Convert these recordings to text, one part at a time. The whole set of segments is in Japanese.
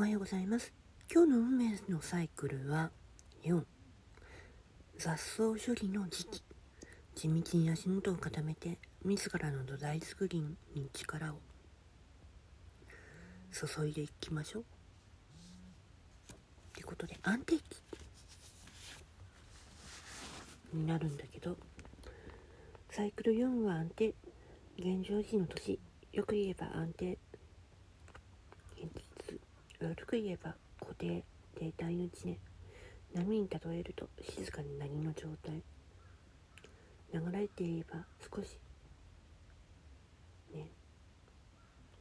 おはようございます。今日の運命のサイクルは4雑草処理の時期。地道に足元を固めて自らの土台作りに力を。注いでいきましょう。ってことで安定期。になるんだけどサイクル4は安定。現状時の年。よく言えば安定。悪く言えば固定停滞の1年波に例えると静かに何の状態。流れていれば少しね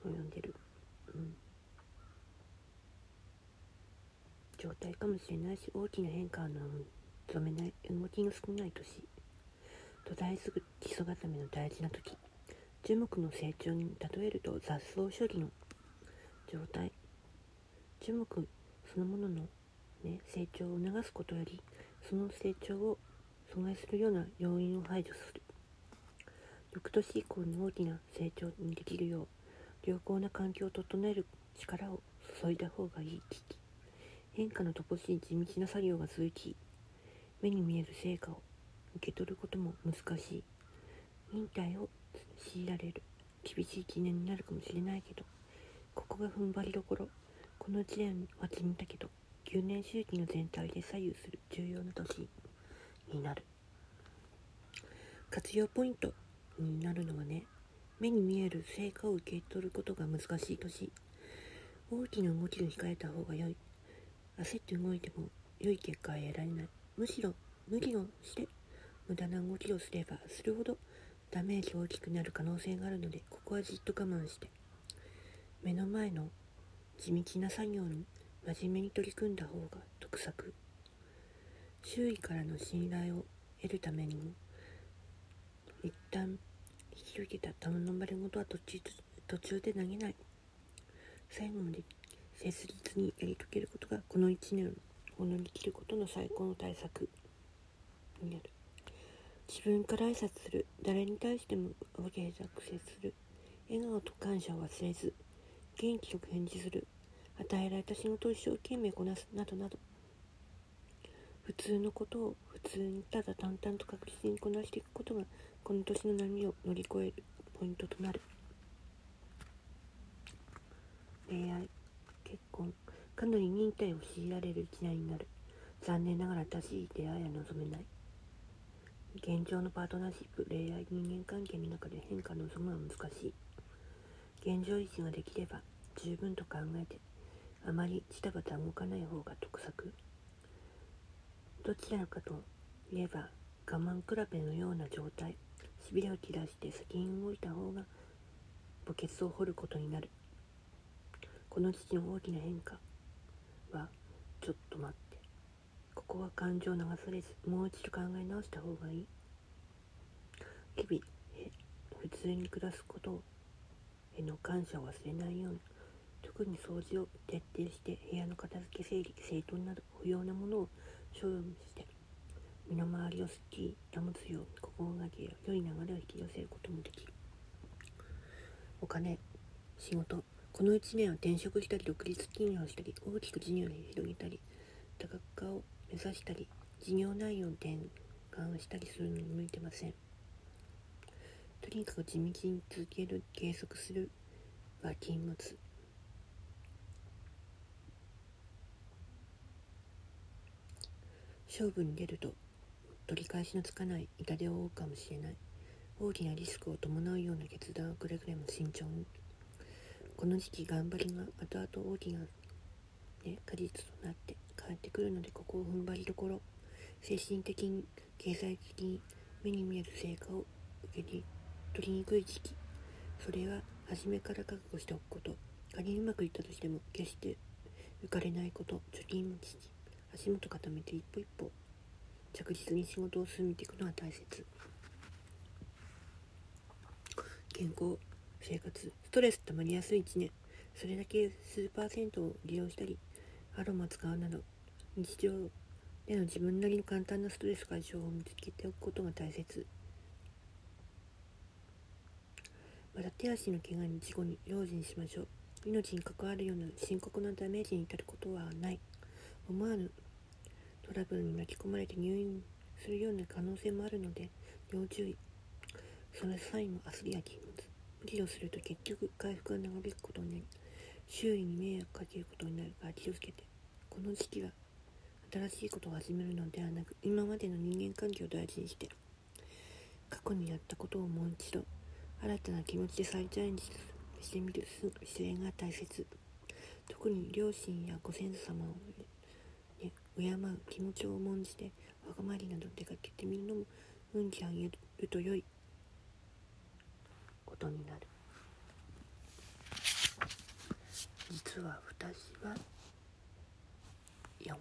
及んでる。うん。状態かもしれないし大きな変化の望めない。動きの少ない年。土台すぐ基礎固めの大事な時。樹木の成長に例えると雑草処理の状態。樹木そのものの、ね、成長を促すことよりその成長を阻害するような要因を排除する。翌年以降に大きな成長にできるよう良好な環境を整える力を注いだ方がいい。時期変化の乏しい地道な作業が続き目に見える成果を受け取ることも難しい。忍耐を強いられる厳しい記念になるかもしれないけどここが踏ん張りどころ。この1年は地味だけど9年周期の全体で左右する重要な年になる。活用ポイントになるのはね目に見える成果を受け取ることが難しい年大きな動きを控えた方が良い。焦って動いても良い結果は得られない。むしろ無理をして無駄な動きをすればするほどダメージ大きくなる可能性があるのでここはじっと我慢して。目の前の地道な作業に真面目に取り組んだ方が得策。周囲からの信頼を得るためにも一旦引き受けた頼まれ事は途中途中で投げない。最後まで切実にやり遂げることがこの1年を乗り切ることの最高の対策。になる。自分から挨拶する。誰に対しても分け隔てする。笑顔と感謝を忘れず。元気よく返事する。与えられた仕事を一生懸命こなすなどなど。普通のことを普通にただ淡々と確実にこなしていくことがこの年の波を乗り越えるポイントとなる。恋愛結婚かなり忍耐を強いられる一年になる。残念ながら正しい出会いは望めない。現状のパートナーシップ恋愛人間関係の中で変化を望むのは難しい。現状維持ができれば十分と考えてあまりジタバタ動かない方が得策。どちらかといえば我慢比べのような状態。しびれを切らして先に動いた方が墓穴を掘ることになる。この父の大きな変化はちょっと待って。ここは感情を流されずもう一度考え直した方がいい。日々普通に暮らすことをへの感謝を忘れないように特に掃除を徹底して部屋の片付け整理整頓など不要なものを処分して身の回りをすっきり保つように心がけや良い流れを引き寄せることもできる。お金仕事この1年は転職したり独立企業したり大きく事業を広げたり多角化を目指したり事業内容を転換したりするのに向いてません。とにかく地道に続ける継続するは禁物。勝負に出ると取り返しのつかない痛手を負うかもしれない。大きなリスクを伴うような決断をくれぐれも慎重に。この時期頑張りが後々大きな、ね、果実となって返ってくるのでここを踏ん張りどころ精神的に経済的に目に見える成果を受け取りにくい時期。それは初めから覚悟しておくこと。仮にうまくいったとしても決して浮かれないこと。貯金持ち足元固めて一歩一歩。着実に仕事を進めていくのは大切。健康生活ストレス。溜まりやすい1年。それだけ数パーセントを利用したりアロマ使うなど日常での自分なりの簡単なストレス解消を見つけておくことが大切。また手足の怪我に事故に用心しましょう。命に関わるような深刻なダメージに至ることはない。思わぬトラブルに巻き込まれて入院するような可能性もあるので要注意。その際も焦りや禁物無理をすると結局回復が長引くことになり周囲に迷惑かけることになるから気をつけて。この時期は新しいことを始めるのではなく今までの人間関係を大事にして過去にやったことをもう一度新たな気持ちで再チャレンジしてみる姿勢が大切。特に両親やご先祖様を、ね、敬う気持ちを重んじてわがまりなど出かけてみるのも運気上げると良いことになる。実は私は4